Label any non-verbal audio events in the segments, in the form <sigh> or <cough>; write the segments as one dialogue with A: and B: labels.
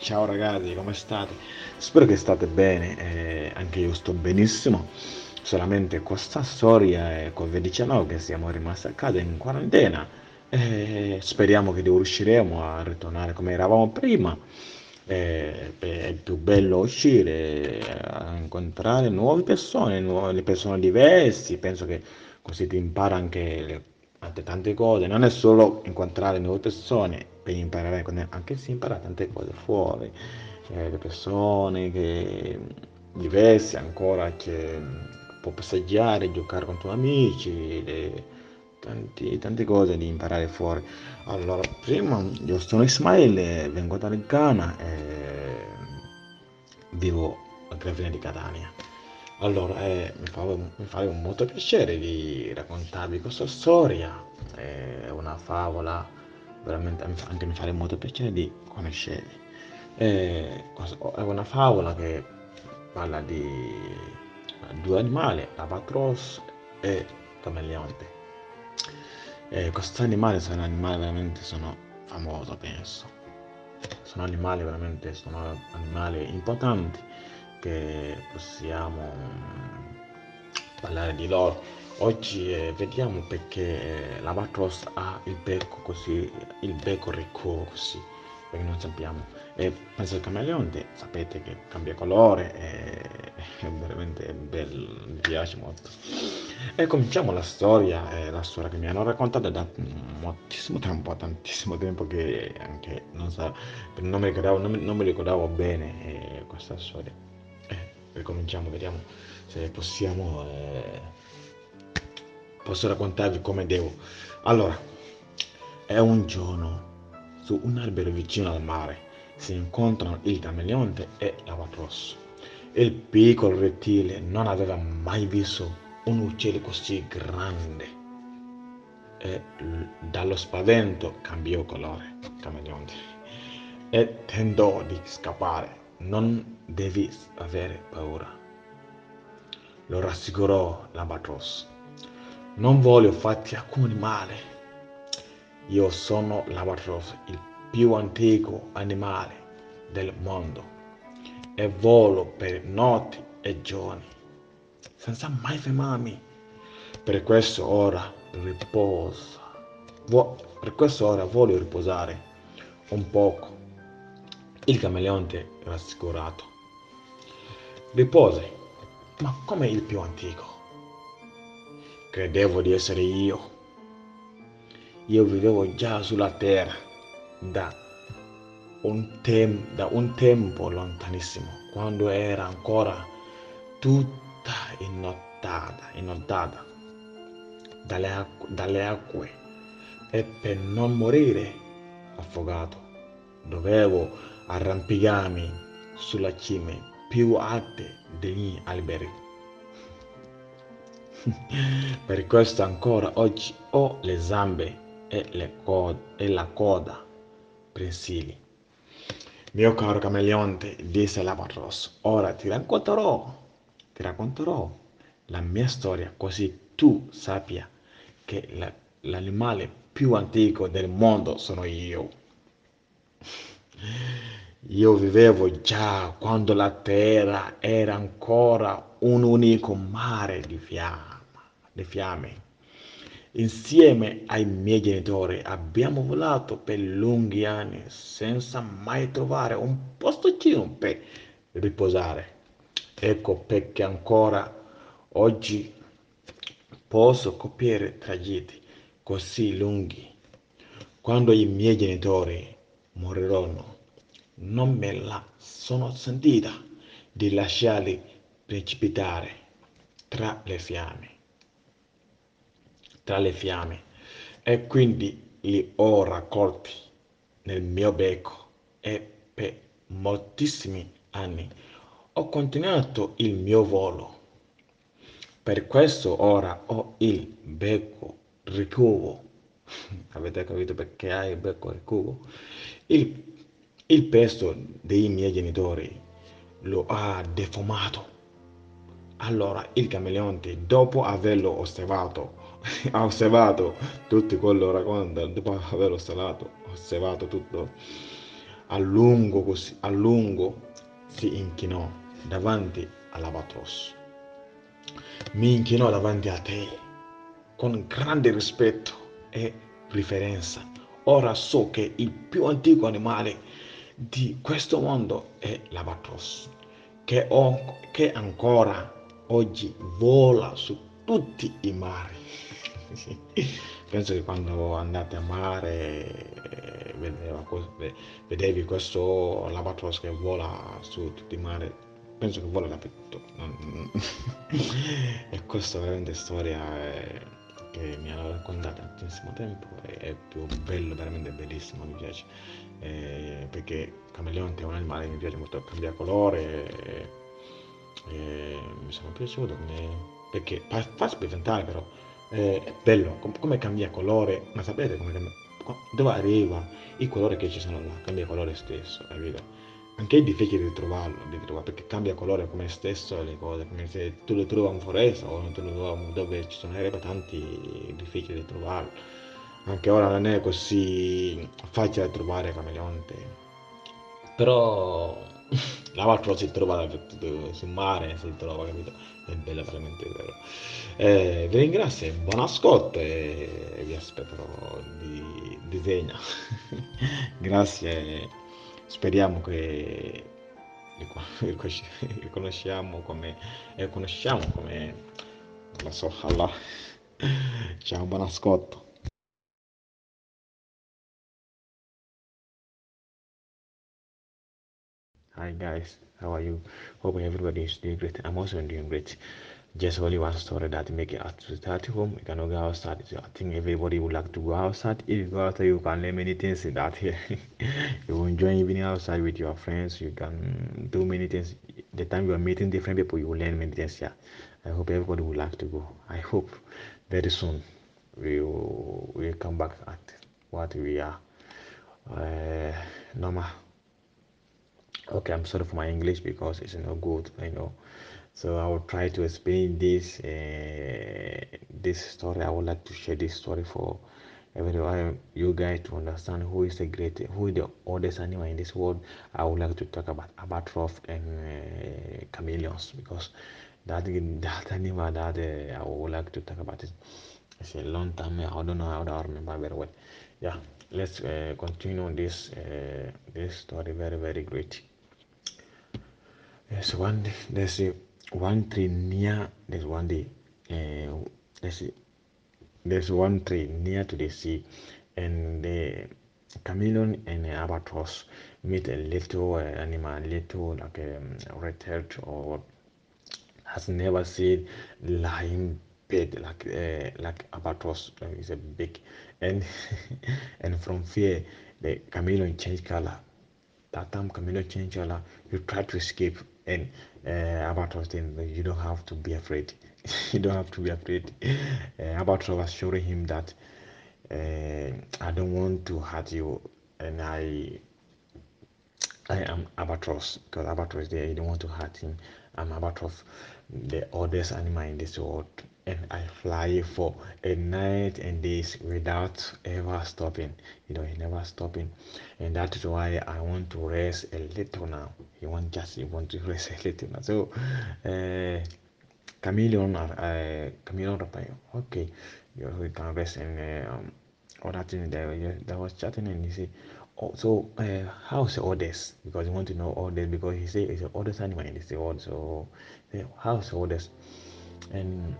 A: Ciao ragazzi, come state? Spero che state bene, eh, anche io sto benissimo. Solamente questa storia è Covid-19 che siamo rimasti a casa in quarantena. Eh, speriamo che riusciremo a ritornare come eravamo prima. Eh, è più bello uscire, incontrare nuove persone, nuove persone diverse. Penso che così ti impara anche le tante cose. Non è solo incontrare nuove persone per imparare, anche se impara tante cose fuori, eh, le persone che, diverse ancora che può passeggiare, giocare con i tuoi amici, le, tanti, tante cose di imparare fuori. Allora, prima io sono Ismail, vengo dal Ghana e vivo a Gravina di Catania. Allora, eh, mi, fa, mi fa molto piacere di raccontarvi questa storia, è una favola, veramente anche mi fa molto piacere di conoscervi. È, una favola che parla di due animali, l'albatros e cameleonte. E questi animali sono animali veramente sono famosi, penso. Sono animali veramente, sono animali importanti che possiamo parlare di loro. Oggi eh, vediamo perché eh, l'albatros ha il becco così, il becco ricco così, perché non sappiamo. E penso al camaleonte, sapete che cambia colore, è, è veramente bello, mi piace molto. E cominciamo la storia, eh, la storia che mi hanno raccontato da moltissimo tempo, tantissimo tempo che anche non, so, non, mi, ricordavo, non, non mi ricordavo bene eh, questa storia ricominciamo, vediamo se possiamo, eh, posso raccontarvi come devo. Allora, è un giorno, su un albero vicino al mare, si incontrano il cameleonte e l'albatros. Il piccolo rettile non aveva mai visto un uccello così grande e dallo spavento cambiò colore, cameleonte, e tentò di scappare non devi avere paura. Lo rassicurò l'Abatros. Non voglio farti alcun male. Io sono l'Abatros, il più antico animale del mondo e volo per notti e giorni senza mai fermarmi. Per questo ora riposa. Per questo ora voglio riposare un poco il cameleonte rassicurato. Ripose, ma come il più antico? Credevo di essere io. Io vivevo già sulla terra da un, tem- da un tempo lontanissimo, quando era ancora tutta innotata, innotata dalle, acqu- dalle acque e per non morire affogato dovevo arrampicarmi sulla cime più alte degli alberi. <laughs> per questo ancora oggi ho le zampe e, le e la coda prensili. Mio caro cameleonte, disse l'Abatros, ora ti racconterò, ti racconterò la mia storia così tu sappia che la, l'animale più antico del mondo sono io. <laughs> Io vivevo già quando la terra era ancora un unico mare di, fiamma, di fiamme. Insieme ai miei genitori abbiamo volato per lunghi anni senza mai trovare un postocino per riposare. Ecco perché ancora oggi posso copiare tragitti così lunghi. Quando i miei genitori moriranno, non me la sono sentita di lasciarli precipitare tra le fiamme. Tra le fiamme. E quindi li ho raccolti nel mio becco e per moltissimi anni ho continuato il mio volo. Per questo ora ho il becco ricuvo. <laughs> Avete capito perché hai il becco ricuvo? Il il pesto dei miei genitori lo ha deformato. Allora il cameleonte, dopo averlo osservato, <laughs> ha osservato tutto quello racconta, dopo averlo osservato, osservato tutto, a lungo così, a lungo si inchinò davanti all'albatros. Mi inchinò davanti a te con grande rispetto e riverenza. Ora so che il più antico animale di questo mondo è l'albatros, che, che ancora oggi vola su tutti i mari. <laughs> Penso che quando andate a mare vedeva, vedevi questo albatros che vola su tutti i mari, penso che vola dappertutto. <laughs> e questa è veramente storia eh, che mi hanno raccontato tantissimo tempo e è più bello, veramente bellissimo, mi piace. Eh, perché cameleonte è un animale che mi piace molto, cambia colore e, e mi sono piaciuto come, perché fa, fa spaventare però eh, è bello come cambia colore ma sapete come cambia dove arriva il colore che ci sono là, cambia colore stesso, capito? Anche è difficile di trovarlo, di trovare, perché cambia colore come stesso le cose, come se tu le trovi in foresta o tu le trovi dove ci sono erbe tanti, è difficile di trovarlo. Anche ora non è così facile trovare cameleonte, però <laughs> l'altro si trova sul mare, si trova, capito? È bello, veramente vero. Eh, vi ringrazio, buon ascolto e vi aspetterò di disegno. <laughs> Grazie, speriamo che riconosciamo <laughs> come, riconosciamo come, lo so, Allah. <laughs> Ciao, buon ascolto. Hi guys, how are you? Hope everybody is doing great. I'm also doing great. Just only one story that make it to start home. You cannot go outside. So I think everybody would like to go outside. If you go outside, you can learn many things in that here. <laughs> you enjoy evening outside with your friends. You can do many things. The time you are meeting different people, you will learn many things. Yeah, I hope everybody would like to go. I hope very soon we will we come back at what we are uh, normal okay i'm sorry for my english because it's not good i know so i will try to explain this uh, this story. I would like to share this story for everyone you guys to understand who is the great who is the oldest animal in this world. I would like to talk about albatross and uh, chameleons because that that animal that uh, i would like to talk about it. It's a long time i don't know how to remember very well. Yeah let's uh, continue this this story. Very very great. There's one there's a one tree near there's one day uh, there's a, there's one tree near to the sea and the chameleon and the albatross meet a little uh, animal little like a um, red or has never seen lion big like uh, like albatross uh, is a big and <laughs> and from fear the chameleon change color. That time chameleon change color you try to escape and uh, Albatross saying you don't have to be afraid. <laughs> you don't have to be afraid. Uh, was showing him that uh, I don't want to hurt you, and I I am Albatross because Albatross there. You don't want to hurt him. I'm Albatross, the oldest animal in this world, and I fly for a night and days without ever stopping. You know, he never stopping, and that is why I want to rest a little now. He want just he want to <laughs> rest a little now. So, uh, chameleon, uh, chameleon, okay, you can rest and um, other thing there. That was chatting and he said. Oh, so uh, how's the others? Because you want to know others because he say it's the oldest animal in this world. So how's the others? And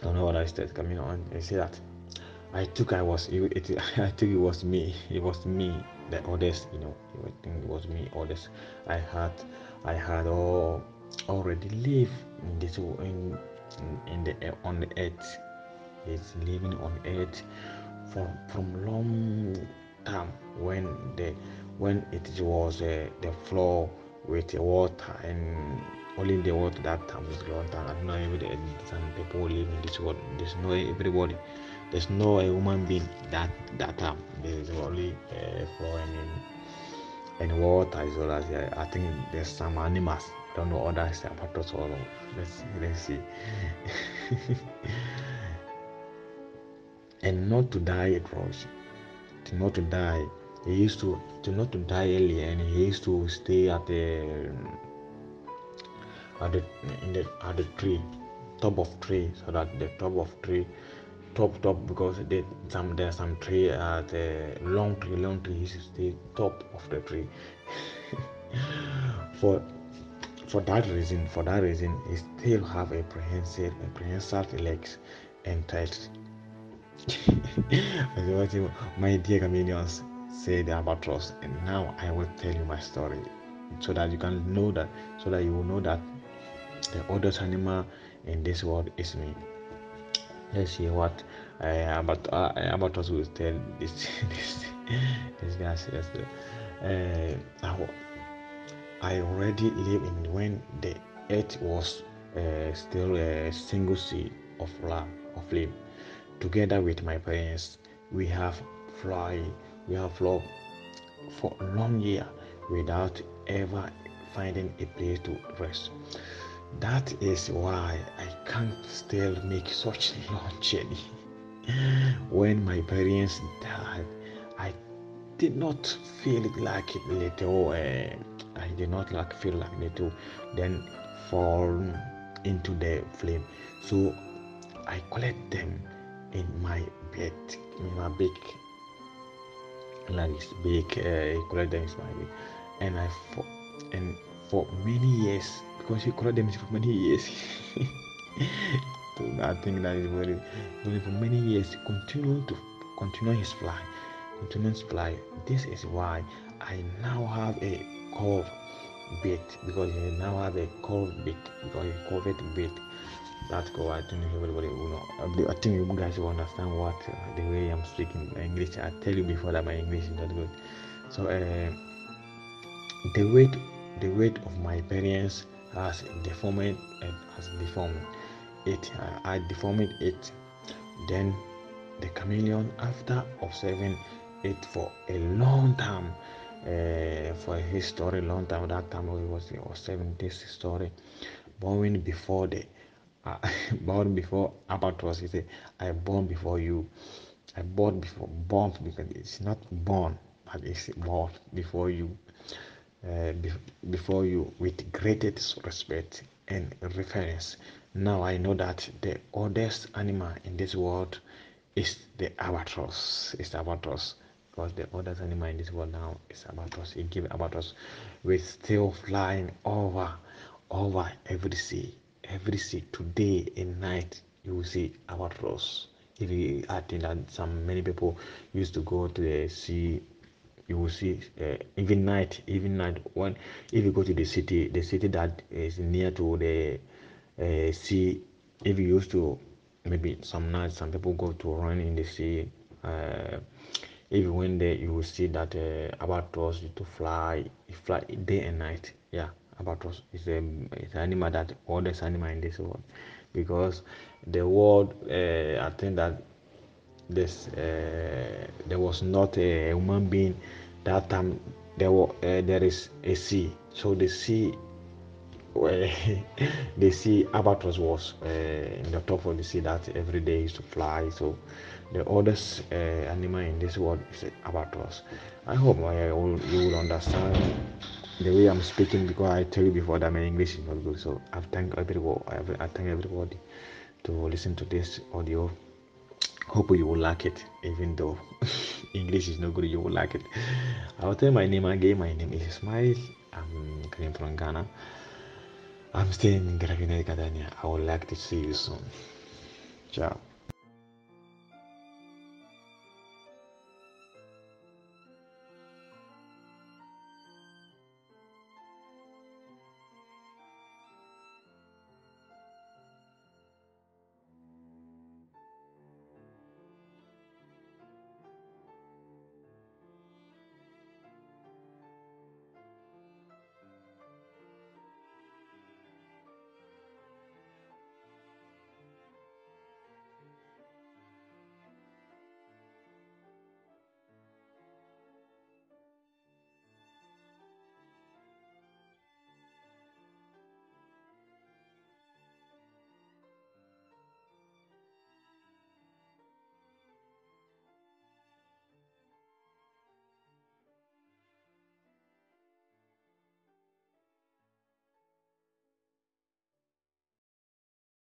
A: I don't know what I said coming on. They say that I took I was it, it, <laughs> I think it was me. It was me the others. You know, I think it was me others. I had I had all already lived in this in in the on the earth. It's living on earth from from long time when the when it was uh, the floor with the water and only the water that time is long time. I don't know every some people live in this world. There's no everybody. There's no a human being that that time. There's only uh, floor and and water as well as uh, I think there's some animals. I don't know other that's all. Let's let's see. <laughs> and not to die, Rose. Not to die he used to to not to die early and he used to stay at the at the in the at the tree top of tree so that the top of tree top top because they, some there's some tree at the long tree long tree used to stay top of the tree <laughs> for for that reason for that reason he still have a prehensile prehensile legs and thighs <laughs> my dear comedians say the albatross and now i will tell you my story so that you can know that so that you will know that the oldest animal in this world is me. Let's see what uh, about uh, will tell this <laughs> this this guy says uh, I already live in when the earth was uh, still a single sea of love of flame together with my parents we have fly we have flown for a long year without ever finding a place to rest. That is why i can't still make such long journey. <laughs> When my parents died i did not feel like it little uh, i did not like feel like little then fall into the flame. So i collect them in my bed in my big like this big uh, them in my bed and i for and for many years because he collect them for many years <laughs> so i think that is very very for many years continue to continue his fly continue his fly this is why i now have a curved bait because he now have a curved bait because a curved bait I think everybody will know. I think you guys will understand what uh, the way I'm speaking English. I tell you before that my English is not good. So uh, the weight, the weight of my parents has deformed, uh, has deformed it. Uh, I deformed it. Then the chameleon, after observing it for a long time, uh, for a history, long time. That time we was observing this story, born before the <laughs> born before albatross. He said, I born before you. I born before born because it's not born, but it's born before you. Uh, be, before you with greatest respect and reverence Now I know that the oldest animal in this world is the albatross. It's the albatross because the oldest animal in this world now is albatross. It gives albatross with still flying over over every sea every today and night you will see our albatross if you i think that some many people used to go to the sea you will see uh, even night even night when if you go to the city the city that is near to the uh, sea if you used to maybe some nights some people go to run in the sea uh, if you went there you will see that uh, albatross to fly fly day and night. Yeah albatross is a it's an animal that oldest animal in this world? Because the world uh, I think that this uh, there was not a human being that time. There were uh, there is a sea. So the sea <laughs> where the sea albatross was uh, in the top of the sea that every day used to fly. So the oldest uh, animal in this world is albatross. I hope you will understand the way I'm speaking because I tell you before that my English is not good. So I thank everybody. I thank everybody to listen to this audio. Hope you will like it, even though <laughs> English is not good. You will like it. I'll tell my name again. My name is Ismail. I'm coming from Ghana. I'm staying in Gravina, Catania. I would like to see you soon. Ciao.